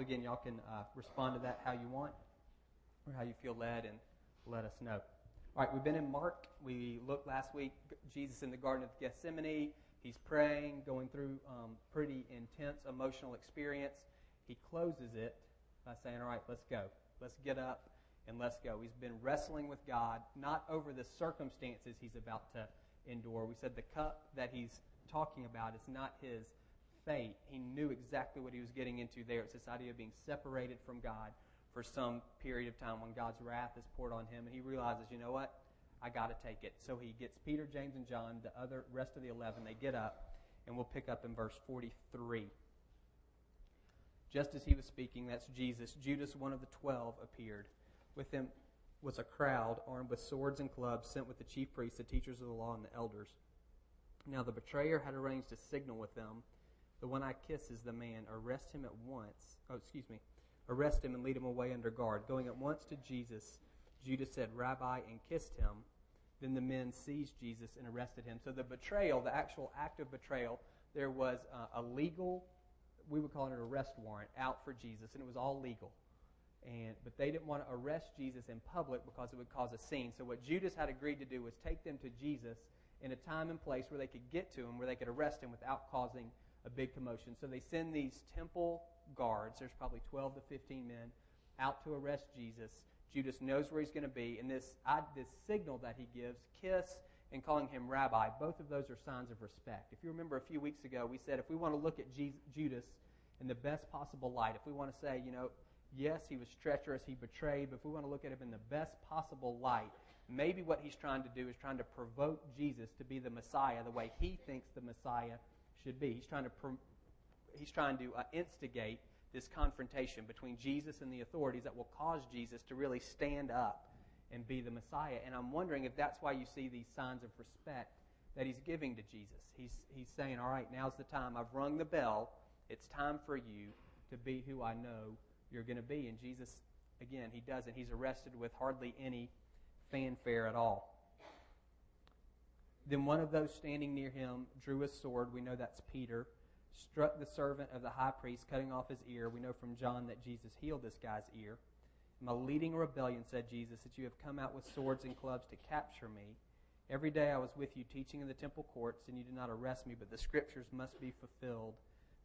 So again, y'all can uh, respond to that how you want or how you feel led and let us know. All right, we've been in Mark. We looked last week, Jesus in the Garden of Gethsemane. He's praying, going through um, pretty intense emotional experience. He closes it by saying, All right, let's go. Let's get up and let's go. He's been wrestling with God, not over the circumstances he's about to endure. We said the cup that he's talking about is not his fate. He knew exactly what he was getting into there. It's this idea of being separated from God for some period of time when God's wrath is poured on him, and he realizes, you know what? I got to take it. So he gets Peter, James, and John, the other rest of the eleven. They get up, and we'll pick up in verse forty-three. Just as he was speaking, that's Jesus. Judas, one of the twelve, appeared. With him was a crowd armed with swords and clubs, sent with the chief priests, the teachers of the law, and the elders. Now the betrayer had arranged a signal with them. The one I kiss is the man. Arrest him at once. Oh, excuse me. Arrest him and lead him away under guard. Going at once to Jesus, Judas said, Rabbi, and kissed him. Then the men seized Jesus and arrested him. So the betrayal, the actual act of betrayal, there was uh, a legal, we would call it an arrest warrant, out for Jesus, and it was all legal. And, but they didn't want to arrest Jesus in public because it would cause a scene. So what Judas had agreed to do was take them to Jesus in a time and place where they could get to him, where they could arrest him without causing a big commotion. So they send these temple guards, there's probably 12 to 15 men, out to arrest Jesus. Judas knows where he's going to be, and this, I, this signal that he gives, kiss and calling him rabbi, both of those are signs of respect. If you remember a few weeks ago, we said if we want to look at Jesus, Judas in the best possible light, if we want to say, you know, yes, he was treacherous, he betrayed, but if we want to look at him in the best possible light, maybe what he's trying to do is trying to provoke Jesus to be the Messiah the way he thinks the Messiah should be. He's trying to, he's trying to uh, instigate this confrontation between Jesus and the authorities that will cause Jesus to really stand up and be the Messiah. And I'm wondering if that's why you see these signs of respect that he's giving to Jesus. He's, he's saying, All right, now's the time. I've rung the bell. It's time for you to be who I know you're going to be. And Jesus, again, he doesn't. He's arrested with hardly any fanfare at all. Then one of those standing near him drew a sword. We know that's Peter. Struck the servant of the high priest, cutting off his ear. We know from John that Jesus healed this guy's ear. My leading rebellion, said Jesus, that you have come out with swords and clubs to capture me. Every day I was with you teaching in the temple courts, and you did not arrest me, but the scriptures must be fulfilled.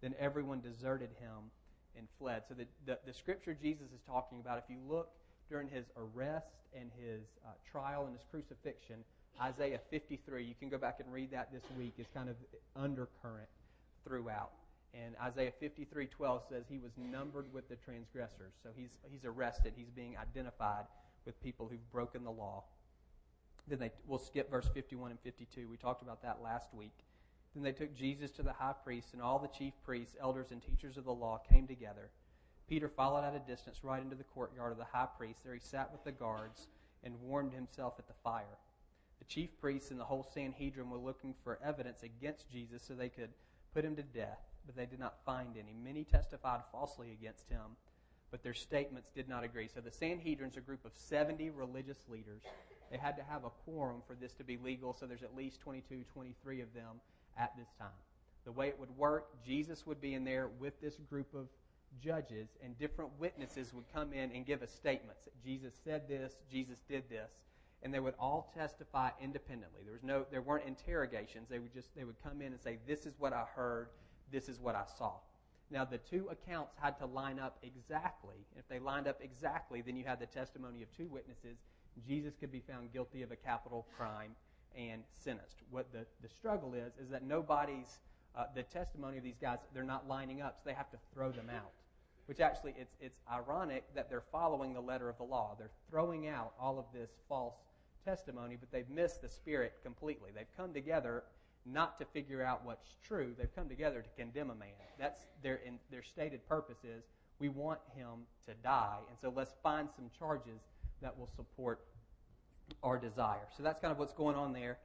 Then everyone deserted him and fled. So the, the, the scripture Jesus is talking about, if you look during his arrest and his uh, trial and his crucifixion, Isaiah 53, you can go back and read that this week, is kind of undercurrent throughout. And Isaiah 53:12 says he was numbered with the transgressors. So he's, he's arrested. He's being identified with people who've broken the law. Then they, we'll skip verse 51 and 52. We talked about that last week. Then they took Jesus to the high priest, and all the chief priests, elders, and teachers of the law came together. Peter followed at a distance right into the courtyard of the high priest. There he sat with the guards and warmed himself at the fire. The chief priests and the whole Sanhedrin were looking for evidence against Jesus so they could put him to death, but they did not find any. Many testified falsely against him, but their statements did not agree. So the Sanhedrin's a group of 70 religious leaders. They had to have a quorum for this to be legal, so there's at least 22, 23 of them at this time. The way it would work, Jesus would be in there with this group of judges, and different witnesses would come in and give us statements. Jesus said this, Jesus did this, and they would all testify independently. There was no, there weren't interrogations. They would just, they would come in and say, "This is what I heard. This is what I saw." Now, the two accounts had to line up exactly. If they lined up exactly, then you had the testimony of two witnesses. Jesus could be found guilty of a capital crime, and sentenced. What the, the struggle is, is that nobody's, uh, the testimony of these guys, they're not lining up, so they have to throw them out. Which actually, it's, it's ironic that they're following the letter of the law. They're throwing out all of this false testimony, but they've missed the spirit completely. They've come together not to figure out what's true. They've come together to condemn a man. That's their, their stated purpose is we want him to die, and so let's find some charges that will support our desire. So that's kind of what's going on there.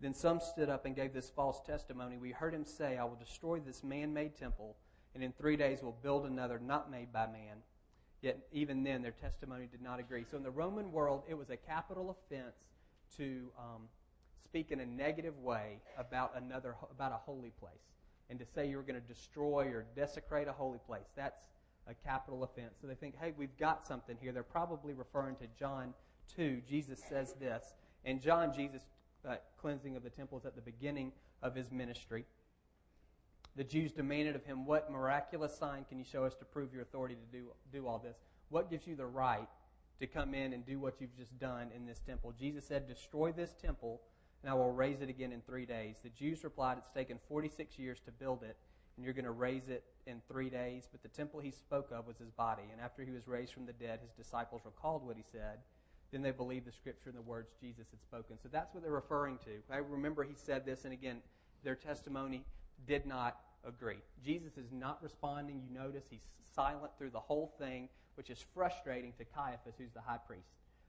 Then some stood up and gave this false testimony. We heard him say, I will destroy this man made temple, and in three days will build another not made by man. Yet even then, their testimony did not agree. So in the Roman world, it was a capital offense to um, speak in a negative way about another about a holy place, and to say you were going to destroy or desecrate a holy place. That's a capital offense. So they think, hey, we've got something here. They're probably referring to John 2. Jesus says this. And John, Jesus' uh, cleansing of the temple is at the beginning of his ministry. The Jews demanded of him, What miraculous sign can you show us to prove your authority to do, do all this? What gives you the right to come in and do what you've just done in this temple? Jesus said, Destroy this temple, and I will raise it again in three days. The Jews replied, It's taken 46 years to build it, and you're going to raise it in three days. But the temple he spoke of was his body. And after he was raised from the dead, his disciples recalled what he said. Then they believed the scripture and the words Jesus had spoken. So that's what they're referring to. I remember he said this, and again, their testimony did not agree. Jesus is not responding. You notice he's silent through the whole thing, which is frustrating to Caiaphas, who's the high priest.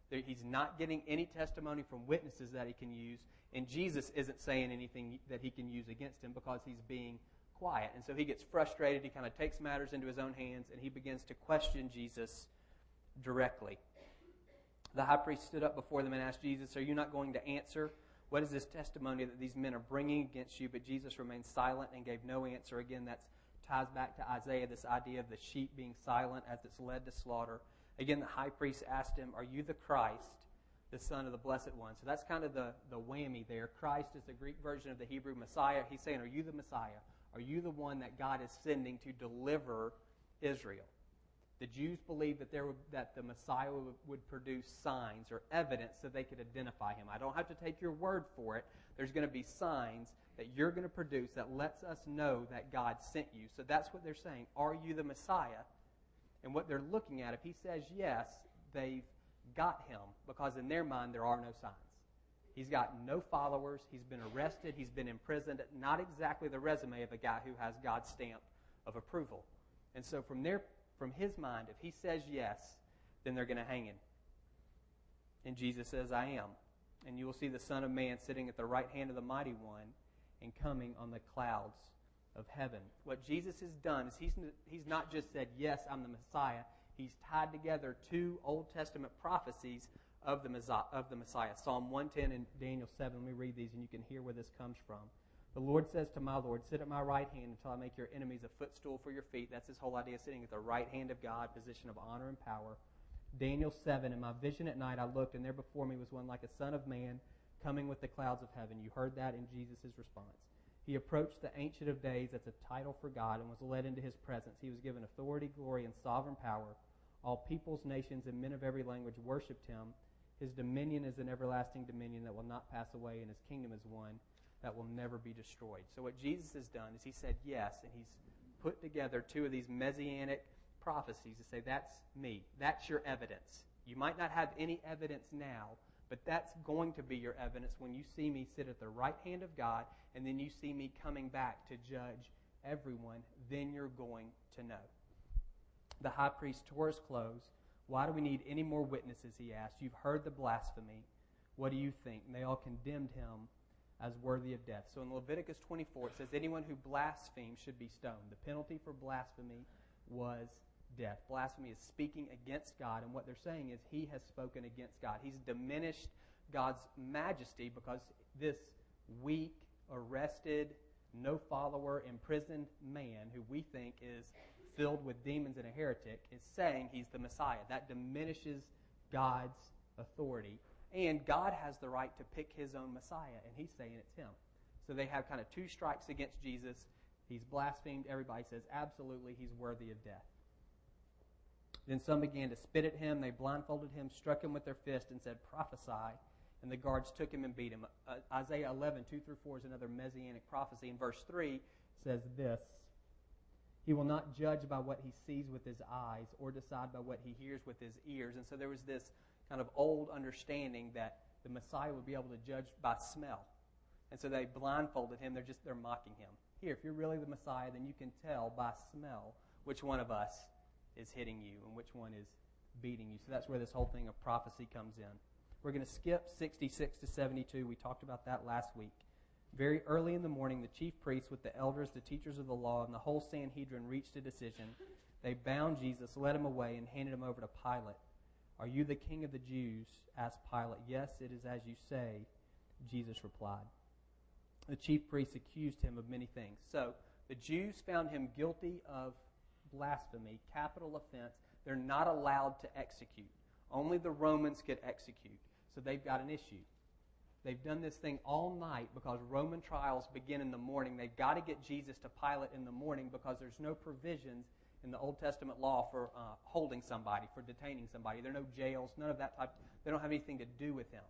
He's not getting any testimony from witnesses that he can use, and Jesus isn't saying anything that he can use against him because he's being quiet. And so he gets frustrated. He kind of takes matters into his own hands, and he begins to question Jesus directly. The high priest stood up before them and asked Jesus, Are you not going to answer? What is this testimony that these men are bringing against you? But Jesus remained silent and gave no answer. Again, that ties back to Isaiah, this idea of the sheep being silent as it's led to slaughter. Again, the high priest asked him, Are you the Christ, the Son of the Blessed One? So that's kind of the, the whammy there. Christ is the Greek version of the Hebrew Messiah. He's saying, Are you the Messiah? Are you the one that God is sending to deliver Israel? The Jews believed that, there would, that the Messiah would, would produce signs or evidence so they could identify him. I don't have to take your word for it. There's going to be signs that you're going to produce that lets us know that God sent you. So that's what they're saying. Are you the Messiah? And what they're looking at, if he says yes, they've got him because in their mind there are no signs. He's got no followers. He's been arrested. He's been imprisoned. Not exactly the resume of a guy who has God's stamp of approval. And so, from their from his mind, if he says yes, then they're going to hang him. And Jesus says, I am. And you will see the Son of Man sitting at the right hand of the Mighty One and coming on the clouds of heaven. What Jesus has done is he's, he's not just said, Yes, I'm the Messiah. He's tied together two Old Testament prophecies of the, of the Messiah Psalm 110 and Daniel 7. Let me read these and you can hear where this comes from. The Lord says to my Lord, Sit at my right hand until I make your enemies a footstool for your feet. That's his whole idea, sitting at the right hand of God, position of honor and power. Daniel 7, in my vision at night I looked, and there before me was one like a son of man coming with the clouds of heaven. You heard that in Jesus' response. He approached the Ancient of Days, that's a title for God, and was led into his presence. He was given authority, glory, and sovereign power. All peoples, nations, and men of every language worshipped him. His dominion is an everlasting dominion that will not pass away, and his kingdom is one that will never be destroyed. So, what Jesus has done is he said yes, and he's put together two of these messianic prophecies to say, That's me. That's your evidence. You might not have any evidence now, but that's going to be your evidence when you see me sit at the right hand of God and then you see me coming back to judge everyone. Then you're going to know. The high priest tore his clothes. Why do we need any more witnesses? He asked. You've heard the blasphemy. What do you think? And they all condemned him as worthy of death. So in Leviticus 24, it says anyone who blasphemes should be stoned. The penalty for blasphemy was death. Blasphemy is speaking against God, and what they're saying is he has spoken against God. He's diminished God's majesty because this weak, arrested, no follower, imprisoned man who we think is filled with demons and a heretic is saying he's the Messiah. That diminishes God's authority and God has the right to pick his own Messiah, and he's saying it's him. So they have kind of two strikes against Jesus. He's blasphemed. Everybody says, absolutely, he's worthy of death. Then some began to spit at him. They blindfolded him, struck him with their fist, and said, Prophesy. And the guards took him and beat him. Uh, Isaiah 11, 2 through 4 is another messianic prophecy. In verse 3 says this He will not judge by what he sees with his eyes or decide by what he hears with his ears. And so there was this kind of old understanding that the Messiah would be able to judge by smell. And so they blindfolded him. They're just they're mocking him. Here, if you're really the Messiah, then you can tell by smell which one of us is hitting you and which one is beating you. So that's where this whole thing of prophecy comes in. We're going to skip 66 to 72. We talked about that last week. Very early in the morning, the chief priests, with the elders, the teachers of the law, and the whole Sanhedrin reached a decision. They bound Jesus, led him away, and handed him over to Pilate. Are you the king of the Jews? asked Pilate. Yes, it is as you say, Jesus replied. The chief priests accused him of many things. So the Jews found him guilty of blasphemy, capital offense, they're not allowed to execute. Only the Romans could execute. So they've got an issue. They've done this thing all night because Roman trials begin in the morning. They've got to get Jesus to Pilate in the morning because there's no provisions in the Old Testament law for uh, holding somebody, for detaining somebody. There are no jails, none of that type. They don't have anything to do with him.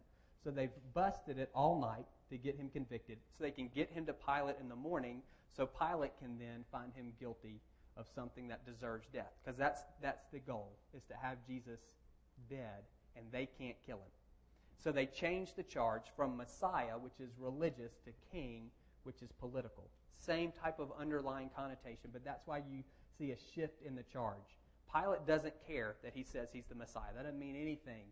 So they've busted it all night to get him convicted so they can get him to Pilate in the morning so Pilate can then find him guilty of something that deserves death. Because that's, that's the goal, is to have Jesus dead, and they can't kill him. So they changed the charge from Messiah, which is religious, to king, which is political. Same type of underlying connotation, but that's why you see a shift in the charge. Pilate doesn't care that he says he's the Messiah. That doesn't mean anything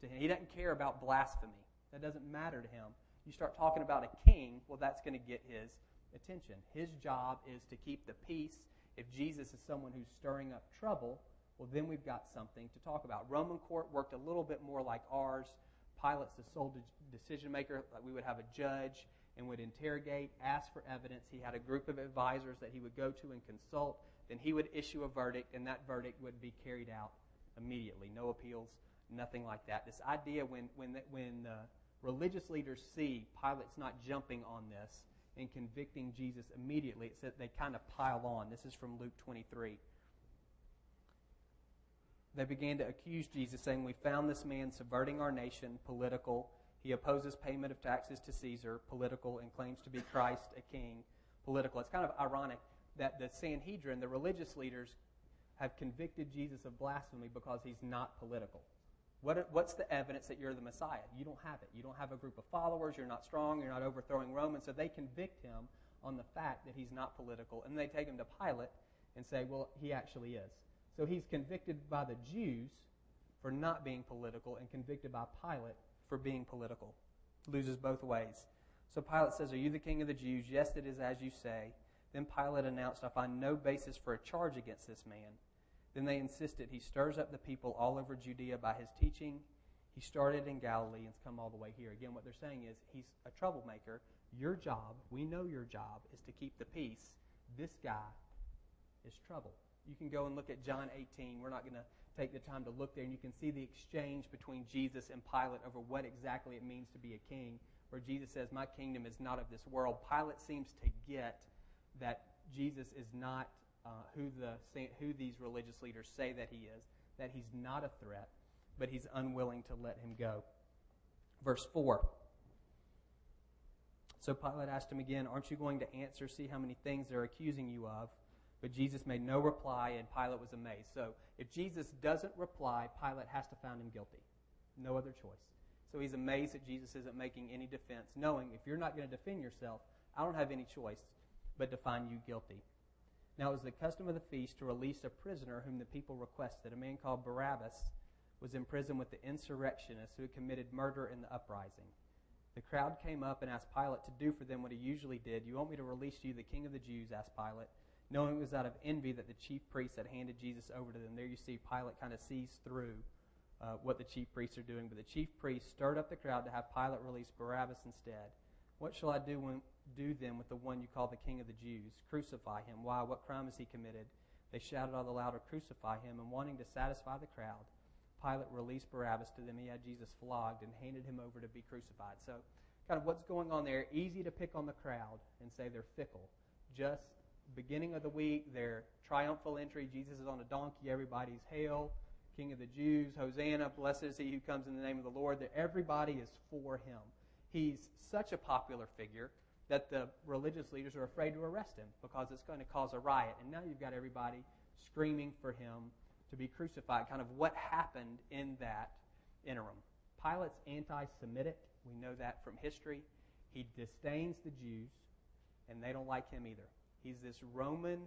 to him. He doesn't care about blasphemy. That doesn't matter to him. You start talking about a king, well, that's going to get his attention. His job is to keep the peace. If Jesus is someone who's stirring up trouble, well, then we've got something to talk about. Roman court worked a little bit more like ours. Pilate's the sole de- decision maker. We would have a judge and would interrogate, ask for evidence. He had a group of advisors that he would go to and consult. Then he would issue a verdict, and that verdict would be carried out immediately. No appeals, nothing like that. This idea when, when, when religious leaders see Pilate's not jumping on this and convicting Jesus immediately, it's that they kind of pile on. This is from Luke 23 they began to accuse Jesus, saying, We found this man subverting our nation, political. He opposes payment of taxes to Caesar, political, and claims to be Christ, a king, political. It's kind of ironic that the Sanhedrin, the religious leaders, have convicted Jesus of blasphemy because he's not political. What, what's the evidence that you're the Messiah? You don't have it. You don't have a group of followers. You're not strong. You're not overthrowing Rome. And so they convict him on the fact that he's not political. And they take him to Pilate and say, well, he actually is. So he's convicted by the Jews for not being political and convicted by Pilate for being political. Loses both ways. So Pilate says, Are you the king of the Jews? Yes, it is as you say. Then Pilate announced, I find no basis for a charge against this man. Then they insisted he stirs up the people all over Judea by his teaching. He started in Galilee and has come all the way here. Again, what they're saying is he's a troublemaker. Your job, we know your job, is to keep the peace. This guy is trouble. You can go and look at John 18. We're not going to take the time to look there, and you can see the exchange between Jesus and Pilate over what exactly it means to be a king, where Jesus says, My kingdom is not of this world. Pilate seems to get that Jesus is not uh, who, the, who these religious leaders say that he is, that he's not a threat, but he's unwilling to let him go. Verse 4. So Pilate asked him again, Aren't you going to answer? See how many things they're accusing you of. But Jesus made no reply, and Pilate was amazed. So if Jesus doesn't reply, Pilate has to find him guilty. No other choice. So he's amazed that Jesus isn't making any defense, knowing if you're not going to defend yourself, I don't have any choice but to find you guilty. Now it was the custom of the feast to release a prisoner whom the people requested. A man called Barabbas was in prison with the insurrectionists who had committed murder in the uprising. The crowd came up and asked Pilate to do for them what he usually did. You want me to release you the king of the Jews? asked Pilate knowing it was out of envy that the chief priests had handed Jesus over to them. There you see Pilate kind of sees through uh, what the chief priests are doing. But the chief priests stirred up the crowd to have Pilate release Barabbas instead. What shall I do, when, do then with the one you call the king of the Jews? Crucify him. Why? What crime has he committed? They shouted all the louder, Crucify him. And wanting to satisfy the crowd, Pilate released Barabbas to them. He had Jesus flogged and handed him over to be crucified. So, kind of what's going on there? Easy to pick on the crowd and say they're fickle. Just beginning of the week, their triumphal entry. Jesus is on a donkey. Everybody's hail, King of the Jews, Hosanna, blessed is he who comes in the name of the Lord. That everybody is for him. He's such a popular figure that the religious leaders are afraid to arrest him because it's going to cause a riot. And now you've got everybody screaming for him to be crucified. Kind of what happened in that interim. Pilate's anti Semitic. We know that from history. He disdains the Jews, and they don't like him either. He's this Roman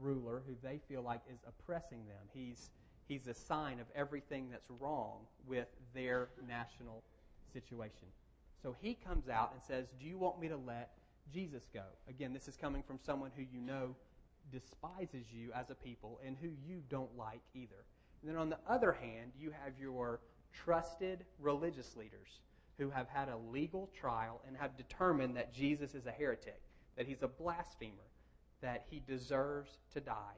ruler who they feel like is oppressing them. He's, he's a sign of everything that's wrong with their national situation. So he comes out and says, Do you want me to let Jesus go? Again, this is coming from someone who you know despises you as a people and who you don't like either. And then on the other hand, you have your trusted religious leaders who have had a legal trial and have determined that Jesus is a heretic, that he's a blasphemer, that he deserves to die,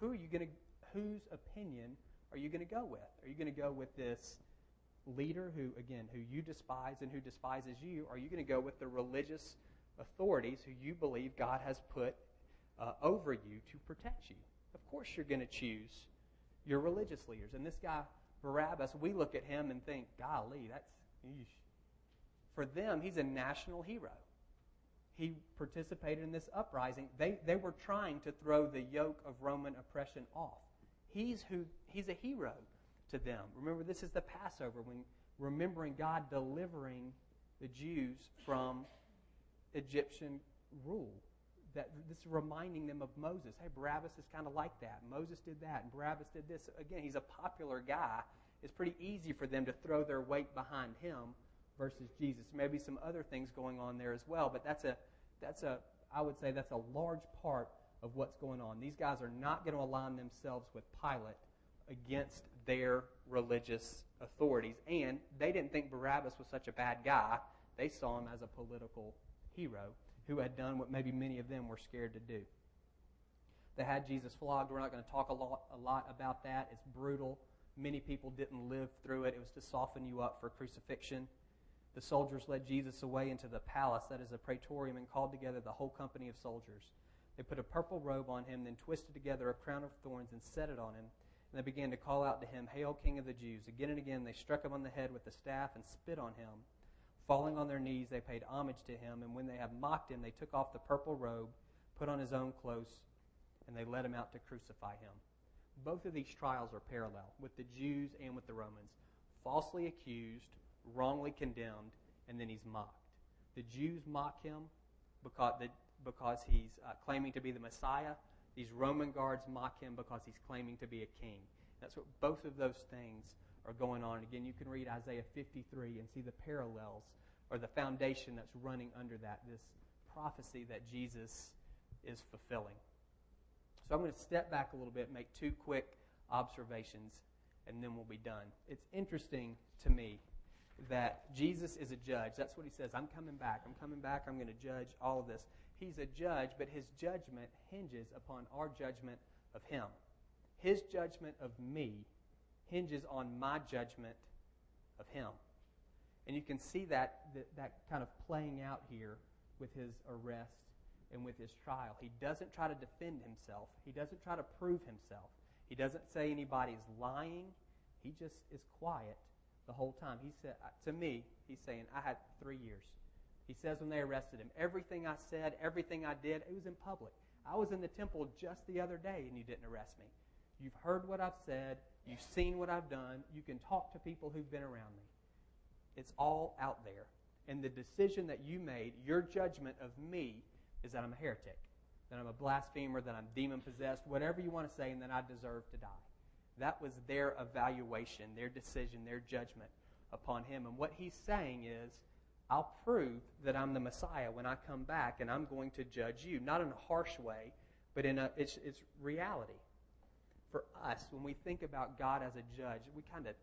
who are you going to, whose opinion are you going to go with? Are you going to go with this leader who, again, who you despise and who despises you? Are you going to go with the religious authorities who you believe God has put uh, over you to protect you? Of course, you're going to choose your religious leaders. And this guy, Barabbas, we look at him and think, golly, that's. Eesh. For them, he's a national hero. He participated in this uprising. They, they were trying to throw the yoke of Roman oppression off. He's, who, he's a hero to them. Remember, this is the Passover, when remembering God delivering the Jews from Egyptian rule. That this is reminding them of Moses. Hey, Barabbas is kind of like that. Moses did that, and Barabbas did this. Again, he's a popular guy. It's pretty easy for them to throw their weight behind him versus Jesus. Maybe some other things going on there as well, but that's a that's a I would say that's a large part of what's going on. These guys are not going to align themselves with Pilate against their religious authorities, and they didn't think Barabbas was such a bad guy. They saw him as a political hero who had done what maybe many of them were scared to do. They had Jesus flogged. We're not going to talk a lot, a lot about that. It's brutal. Many people didn't live through it. It was to soften you up for crucifixion. The soldiers led Jesus away into the palace, that is a praetorium, and called together the whole company of soldiers. They put a purple robe on him, then twisted together a crown of thorns and set it on him. And they began to call out to him, Hail, King of the Jews! Again and again they struck him on the head with the staff and spit on him. Falling on their knees, they paid homage to him, and when they had mocked him, they took off the purple robe, put on his own clothes, and they led him out to crucify him. Both of these trials are parallel with the Jews and with the Romans. Falsely accused, wrongly condemned, and then he's mocked. The Jews mock him because, because he's uh, claiming to be the Messiah. These Roman guards mock him because he's claiming to be a king. That's what both of those things are going on. Again, you can read Isaiah 53 and see the parallels or the foundation that's running under that, this prophecy that Jesus is fulfilling. So I'm going to step back a little bit, make two quick observations, and then we'll be done. It's interesting to me that Jesus is a judge. That's what he says. I'm coming back. I'm coming back. I'm going to judge all of this. He's a judge, but his judgment hinges upon our judgment of him. His judgment of me hinges on my judgment of him. And you can see that, that, that kind of playing out here with his arrest and with his trial. He doesn't try to defend himself. He doesn't try to prove himself. He doesn't say anybody's lying. He just is quiet the whole time. He said uh, to me, he's saying, I had three years. He says when they arrested him, everything I said, everything I did, it was in public. I was in the temple just the other day and you didn't arrest me. You've heard what I've said. You've seen what I've done. You can talk to people who've been around me. It's all out there. And the decision that you made, your judgment of me, is that I'm a heretic, that I'm a blasphemer, that I'm demon possessed, whatever you want to say, and that I deserve to die. That was their evaluation, their decision, their judgment upon him. And what he's saying is, I'll prove that I'm the Messiah when I come back, and I'm going to judge you. Not in a harsh way, but in a, it's, it's reality. For us, when we think about God as a judge, we kind of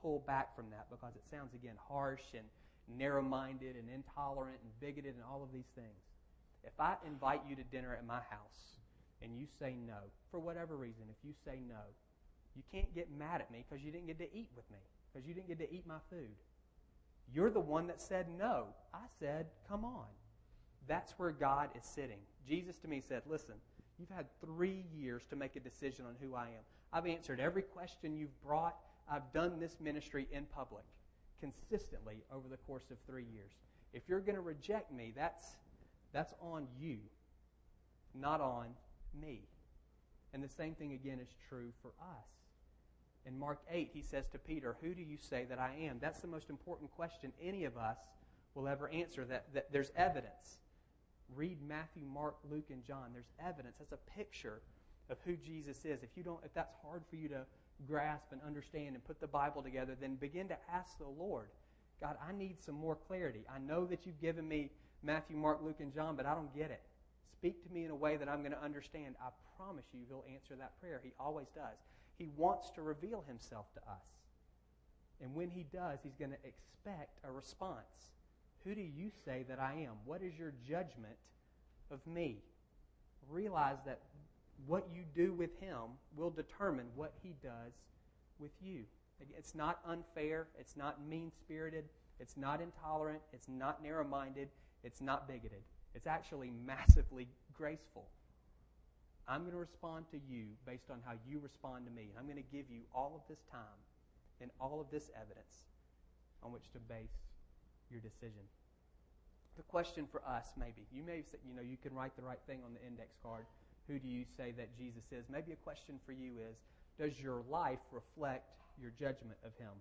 pull back from that because it sounds, again, harsh and narrow minded and intolerant and bigoted and all of these things. If I invite you to dinner at my house and you say no, for whatever reason, if you say no, you can't get mad at me because you didn't get to eat with me, because you didn't get to eat my food. You're the one that said no. I said, come on. That's where God is sitting. Jesus to me said, listen, you've had three years to make a decision on who I am. I've answered every question you've brought. I've done this ministry in public consistently over the course of three years. If you're going to reject me, that's, that's on you, not on me. And the same thing again is true for us. In Mark 8, he says to Peter, Who do you say that I am? That's the most important question any of us will ever answer. That, that there's evidence. Read Matthew, Mark, Luke, and John. There's evidence. That's a picture of who Jesus is. If you don't, if that's hard for you to grasp and understand and put the Bible together, then begin to ask the Lord, God, I need some more clarity. I know that you've given me Matthew, Mark, Luke, and John, but I don't get it. Speak to me in a way that I'm going to understand. I promise you, He'll answer that prayer. He always does. He wants to reveal Himself to us. And when He does, He's going to expect a response. Who do you say that I am? What is your judgment of me? Realize that what you do with him will determine what he does with you. It's not unfair. It's not mean spirited. It's not intolerant. It's not narrow minded. It's not bigoted. It's actually massively graceful. I'm going to respond to you based on how you respond to me. I'm going to give you all of this time and all of this evidence on which to base your decision. The question for us, maybe, you may say, you know, you can write the right thing on the index card. Who do you say that Jesus is? Maybe a question for you is Does your life reflect your judgment of Him?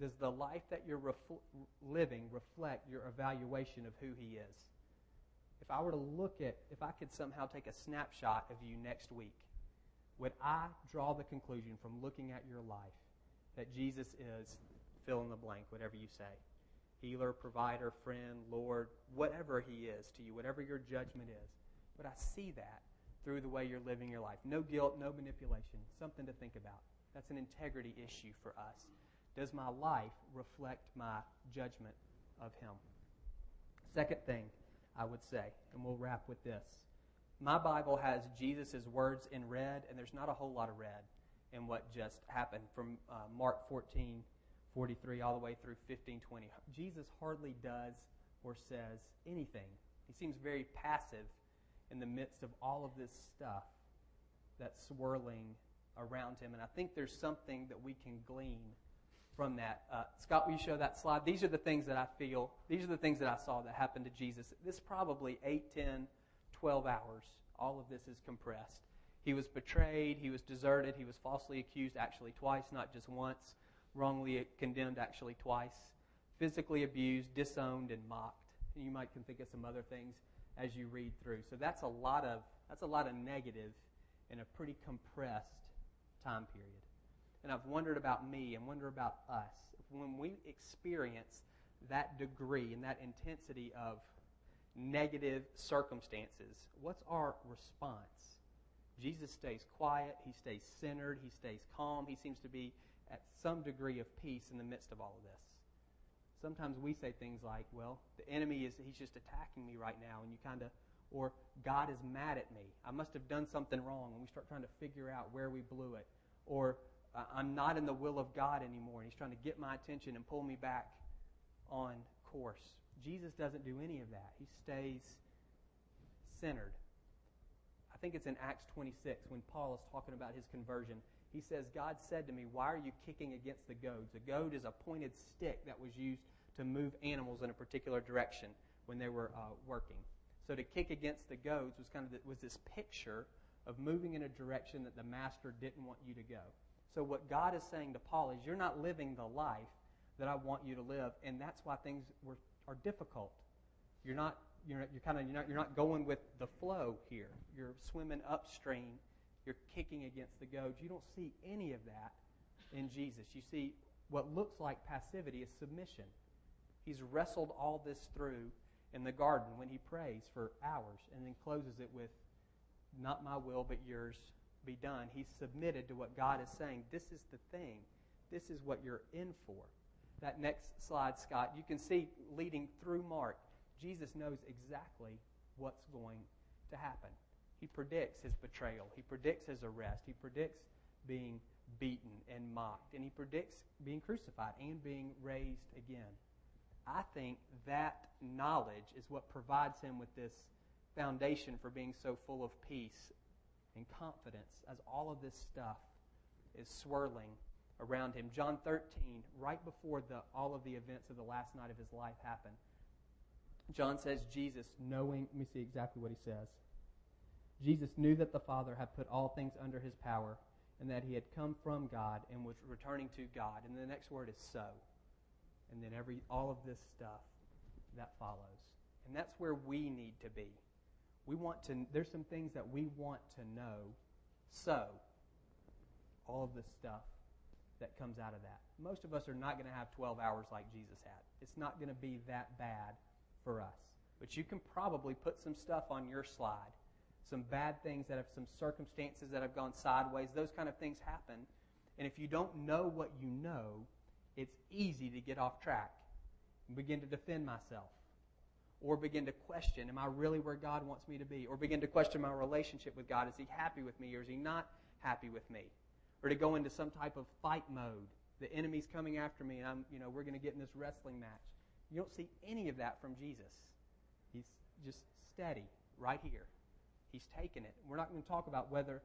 Does the life that you're refl- living reflect your evaluation of who He is? If I were to look at, if I could somehow take a snapshot of you next week, would I draw the conclusion from looking at your life that Jesus is fill in the blank, whatever you say? Healer, provider, friend, Lord, whatever He is to you, whatever your judgment is. But I see that through the way you're living your life. No guilt, no manipulation. Something to think about. That's an integrity issue for us. Does my life reflect my judgment of Him? Second thing I would say, and we'll wrap with this. My Bible has Jesus' words in red, and there's not a whole lot of red in what just happened from uh, Mark 14, 43 all the way through 15, 20. Jesus hardly does or says anything. He seems very passive in the midst of all of this stuff that's swirling around him. And I think there's something that we can glean from that. Uh, Scott, will you show that slide? These are the things that I feel, these are the things that I saw that happened to Jesus. This probably 8, 10, 12 hours. All of this is compressed. He was betrayed, he was deserted, he was falsely accused actually twice, not just once, wrongly condemned actually twice, physically abused, disowned, and mocked. And you might can think of some other things as you read through. So that's a lot of that's a lot of negative in a pretty compressed time period. And I've wondered about me and wonder about us. When we experience that degree and that intensity of negative circumstances, what's our response? Jesus stays quiet, he stays centered, he stays calm, he seems to be at some degree of peace in the midst of all of this sometimes we say things like, well, the enemy is, he's just attacking me right now, and you kind of, or God is mad at me. I must have done something wrong, and we start trying to figure out where we blew it. Or I'm not in the will of God anymore, and he's trying to get my attention and pull me back on course. Jesus doesn't do any of that. He stays centered. I think it's in Acts 26 when Paul is talking about his conversion. He says, God said to me, Why are you kicking against the goads? A goad is a pointed stick that was used to move animals in a particular direction when they were uh, working. So to kick against the goads was kind of the, was this picture of moving in a direction that the master didn't want you to go. So what God is saying to Paul is, you're not living the life that I want you to live, and that's why things were, are difficult. You're not you're, you're kind of you're not, you're not going with the flow here. You're swimming upstream you're kicking against the goads. You don't see any of that in Jesus. You see what looks like passivity is submission. He's wrestled all this through in the garden when he prays for hours and then closes it with, Not my will, but yours be done. He's submitted to what God is saying. This is the thing. This is what you're in for. That next slide, Scott, you can see leading through Mark, Jesus knows exactly what's going to happen. He predicts his betrayal. He predicts his arrest. He predicts being beaten and mocked. And he predicts being crucified and being raised again. I think that knowledge is what provides him with this foundation for being so full of peace and confidence as all of this stuff is swirling around him. John 13, right before the, all of the events of the last night of his life happen, John says, Jesus, knowing, let me see exactly what he says. Jesus knew that the Father had put all things under his power and that he had come from God and was returning to God. And the next word is so. And then every all of this stuff that follows. And that's where we need to be. We want to there's some things that we want to know. So all of the stuff that comes out of that. Most of us are not going to have 12 hours like Jesus had. It's not going to be that bad for us. But you can probably put some stuff on your slide some bad things that have some circumstances that have gone sideways. Those kind of things happen. And if you don't know what you know, it's easy to get off track and begin to defend myself. Or begin to question, am I really where God wants me to be? Or begin to question my relationship with God. Is He happy with me or is He not happy with me? Or to go into some type of fight mode. The enemy's coming after me and I'm, you know, we're going to get in this wrestling match. You don't see any of that from Jesus. He's just steady right here. He's taken it. We're not going to talk about whether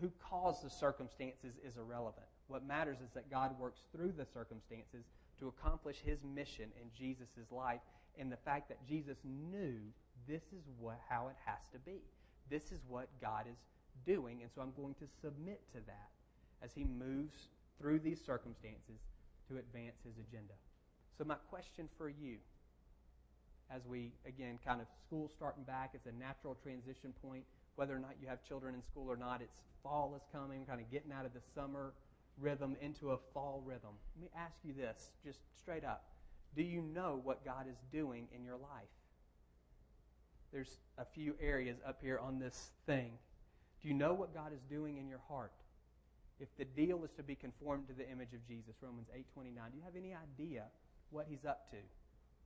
who caused the circumstances is irrelevant. What matters is that God works through the circumstances to accomplish his mission in Jesus' life and the fact that Jesus knew this is what, how it has to be. This is what God is doing, and so I'm going to submit to that as he moves through these circumstances to advance his agenda. So, my question for you, as we, again, kind of school starting back, it's a natural transition point. Whether or not you have children in school or not, it's fall is coming, kind of getting out of the summer rhythm into a fall rhythm. Let me ask you this, just straight up. Do you know what God is doing in your life? There's a few areas up here on this thing. Do you know what God is doing in your heart? If the deal is to be conformed to the image of Jesus, Romans 8:29, do you have any idea what he's up to?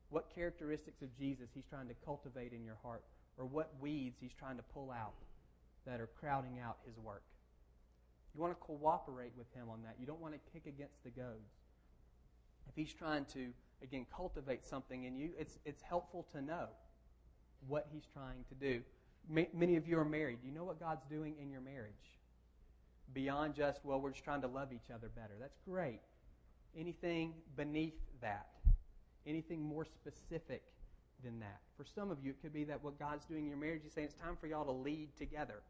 What characteristics of Jesus he's trying to cultivate in your heart or what weeds he's trying to pull out that are crowding out his work? You want to cooperate with him on that. You don't want to kick against the goads. If he's trying to, again, cultivate something in you, it's, it's helpful to know what he's trying to do. Many of you are married. You know what God's doing in your marriage? Beyond just, well, we're just trying to love each other better. That's great. Anything beneath that? Anything more specific than that? For some of you, it could be that what God's doing in your marriage, He's saying it's time for y'all to lead together.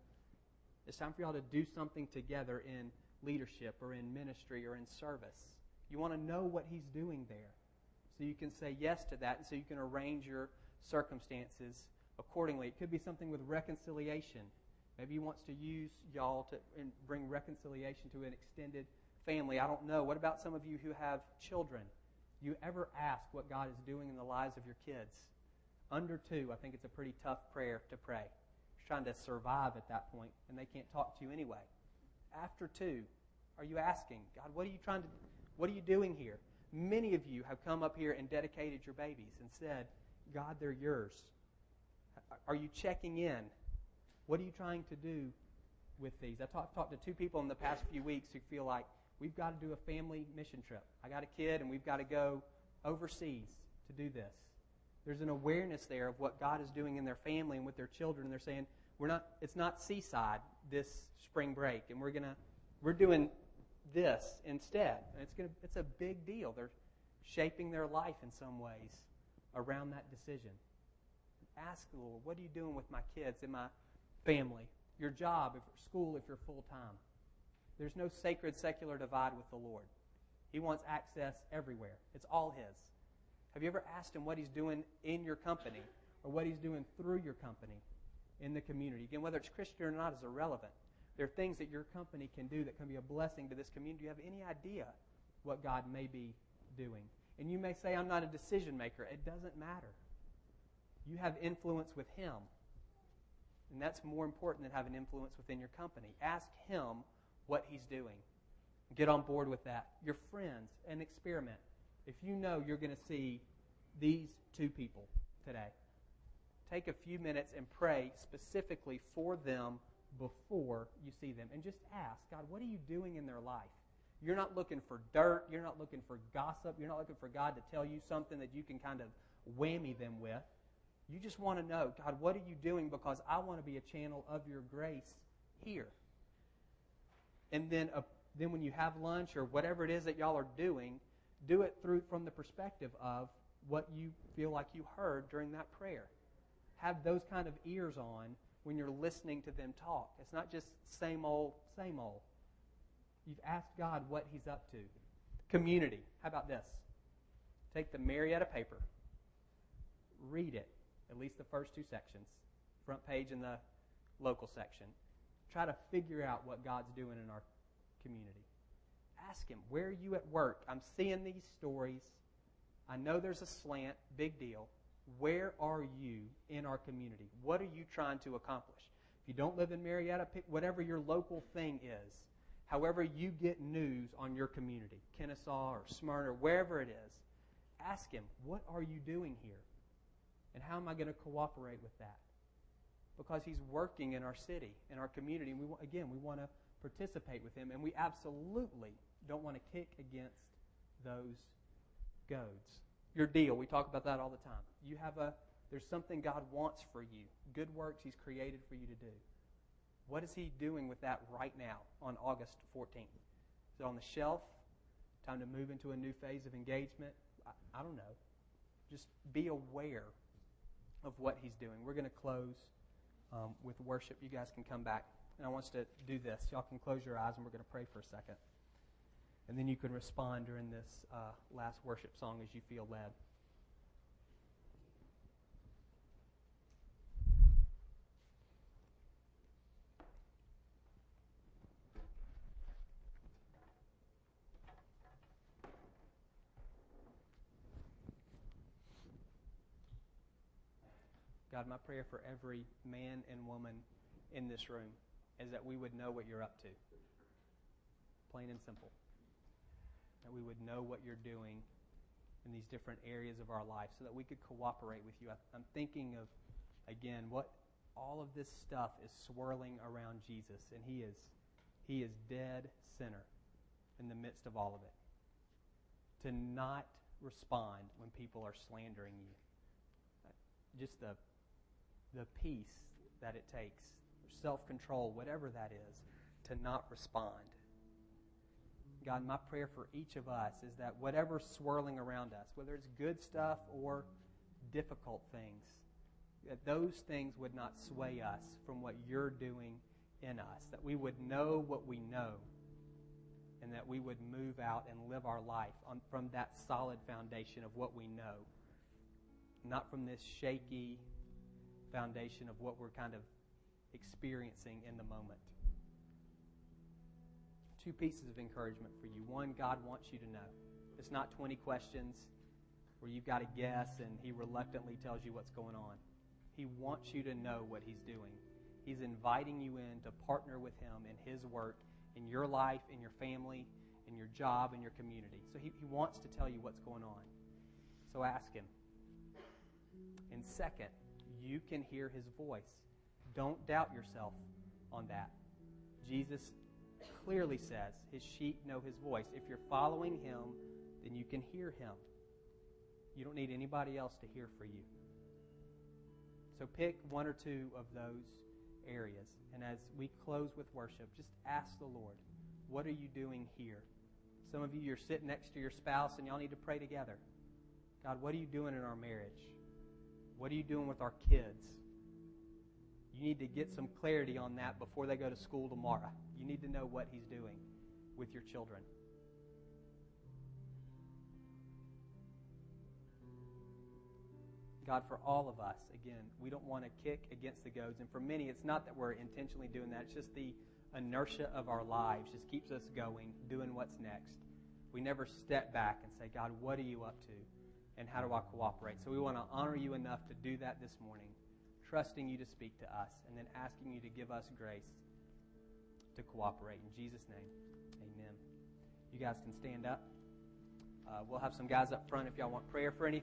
It's time for y'all to do something together in leadership or in ministry or in service. You want to know what He's doing there so you can say yes to that and so you can arrange your circumstances accordingly. It could be something with reconciliation. Maybe He wants to use y'all to bring reconciliation to an extended family. I don't know. What about some of you who have children? You ever ask what God is doing in the lives of your kids? Under two, I think it's a pretty tough prayer to pray trying to survive at that point, and they can't talk to you anyway. After two, are you asking, God, what are you trying to, what are you doing here? Many of you have come up here and dedicated your babies and said, God, they're yours. Are you checking in? What are you trying to do with these? I've talked, to two people in the past few weeks who feel like we've got to do a family mission trip. I got a kid, and we've got to go overseas to do this. There's an awareness there of what God is doing in their family and with their children, and they're saying, we're not, it's not seaside this spring break, and we're gonna, we're doing this instead. And it's gonna, it's a big deal. They're shaping their life in some ways around that decision. Ask the Lord, what are you doing with my kids and my family? Your job, if school, if you're full time. There's no sacred secular divide with the Lord. He wants access everywhere. It's all His. Have you ever asked Him what He's doing in your company or what He's doing through your company? in the community. Again, whether it's Christian or not is irrelevant. There are things that your company can do that can be a blessing to this community. Do you have any idea what God may be doing? And you may say, I'm not a decision maker. It doesn't matter. You have influence with Him. And that's more important than having influence within your company. Ask Him what He's doing. Get on board with that. Your friends, an experiment. If you know you're going to see these two people today, take a few minutes and pray specifically for them before you see them. And just ask, God, what are you doing in their life? You're not looking for dirt. You're not looking for gossip. You're not looking for God to tell you something that you can kind of whammy them with. You just want to know, God, what are you doing? Because I want to be a channel of your grace here. And then, uh, then when you have lunch or whatever it is that y'all are doing, do it through from the perspective of what you feel like you heard during that prayer have those kind of ears on when you're listening to them talk. It's not just same old, same old. You've asked God what He's up to. Community. How about this? Take the Marietta paper, read it, at least the first two sections, front page and the local section. Try to figure out what God's doing in our community. Ask Him, where are you at work? I'm seeing these stories. I know there's a slant, big deal. Where are you in our community? What are you trying to accomplish? If you don't live in Marietta, whatever your local thing is. However, you get news on your community, Kennesaw or Smyrna, or wherever it is, ask him, What are you doing here? And how am I going to cooperate with that? Because he's working in our city, in our community. And we, again, we want to participate with him. And we absolutely don't want to kick against those goads. Your deal, we talk about that all the time. You have a, there's something God wants for you. Good works he's created for you to do. What is he doing with that right now on August 14th? Is it on the shelf? Time to move into a new phase of engagement? I, I don't know. Just be aware of what he's doing. We're going to close um, with worship. You guys can come back. And I want us to do this. Y'all can close your eyes and we're going to pray for a second. And then you can respond during this uh, last worship song as you feel led. God, my prayer for every man and woman in this room is that we would know what you're up to. Plain and simple. That we would know what you're doing in these different areas of our life so that we could cooperate with you. I'm thinking of, again, what all of this stuff is swirling around Jesus, and he is, he is dead center in the midst of all of it. To not respond when people are slandering you. Just the the peace that it takes, self control, whatever that is, to not respond. God, my prayer for each of us is that whatever's swirling around us, whether it's good stuff or difficult things, that those things would not sway us from what you're doing in us, that we would know what we know, and that we would move out and live our life on, from that solid foundation of what we know, not from this shaky, foundation of what we're kind of experiencing in the moment. Two pieces of encouragement for you. One, God wants you to know. It's not 20 questions where you've got to guess and He reluctantly tells you what's going on. He wants you to know what He's doing. He's inviting you in to partner with Him in His work in your life, in your family, in your job, in your community. So He, he wants to tell you what's going on. So ask Him. And second, you can hear his voice. Don't doubt yourself on that. Jesus clearly says his sheep know his voice. If you're following him, then you can hear him. You don't need anybody else to hear for you. So pick one or two of those areas. And as we close with worship, just ask the Lord, what are you doing here? Some of you, you're sitting next to your spouse and y'all need to pray together. God, what are you doing in our marriage? What are you doing with our kids? You need to get some clarity on that before they go to school tomorrow. You need to know what He's doing with your children. God, for all of us, again, we don't want to kick against the goads. And for many, it's not that we're intentionally doing that. It's just the inertia of our lives just keeps us going, doing what's next. We never step back and say, God, what are you up to? and how do I cooperate? So we want to honor you enough to do that this morning, trusting you to speak to us, and then asking you to give us grace to cooperate. In Jesus' name, amen. You guys can stand up. Uh, we'll have some guys up front if y'all want prayer for anything.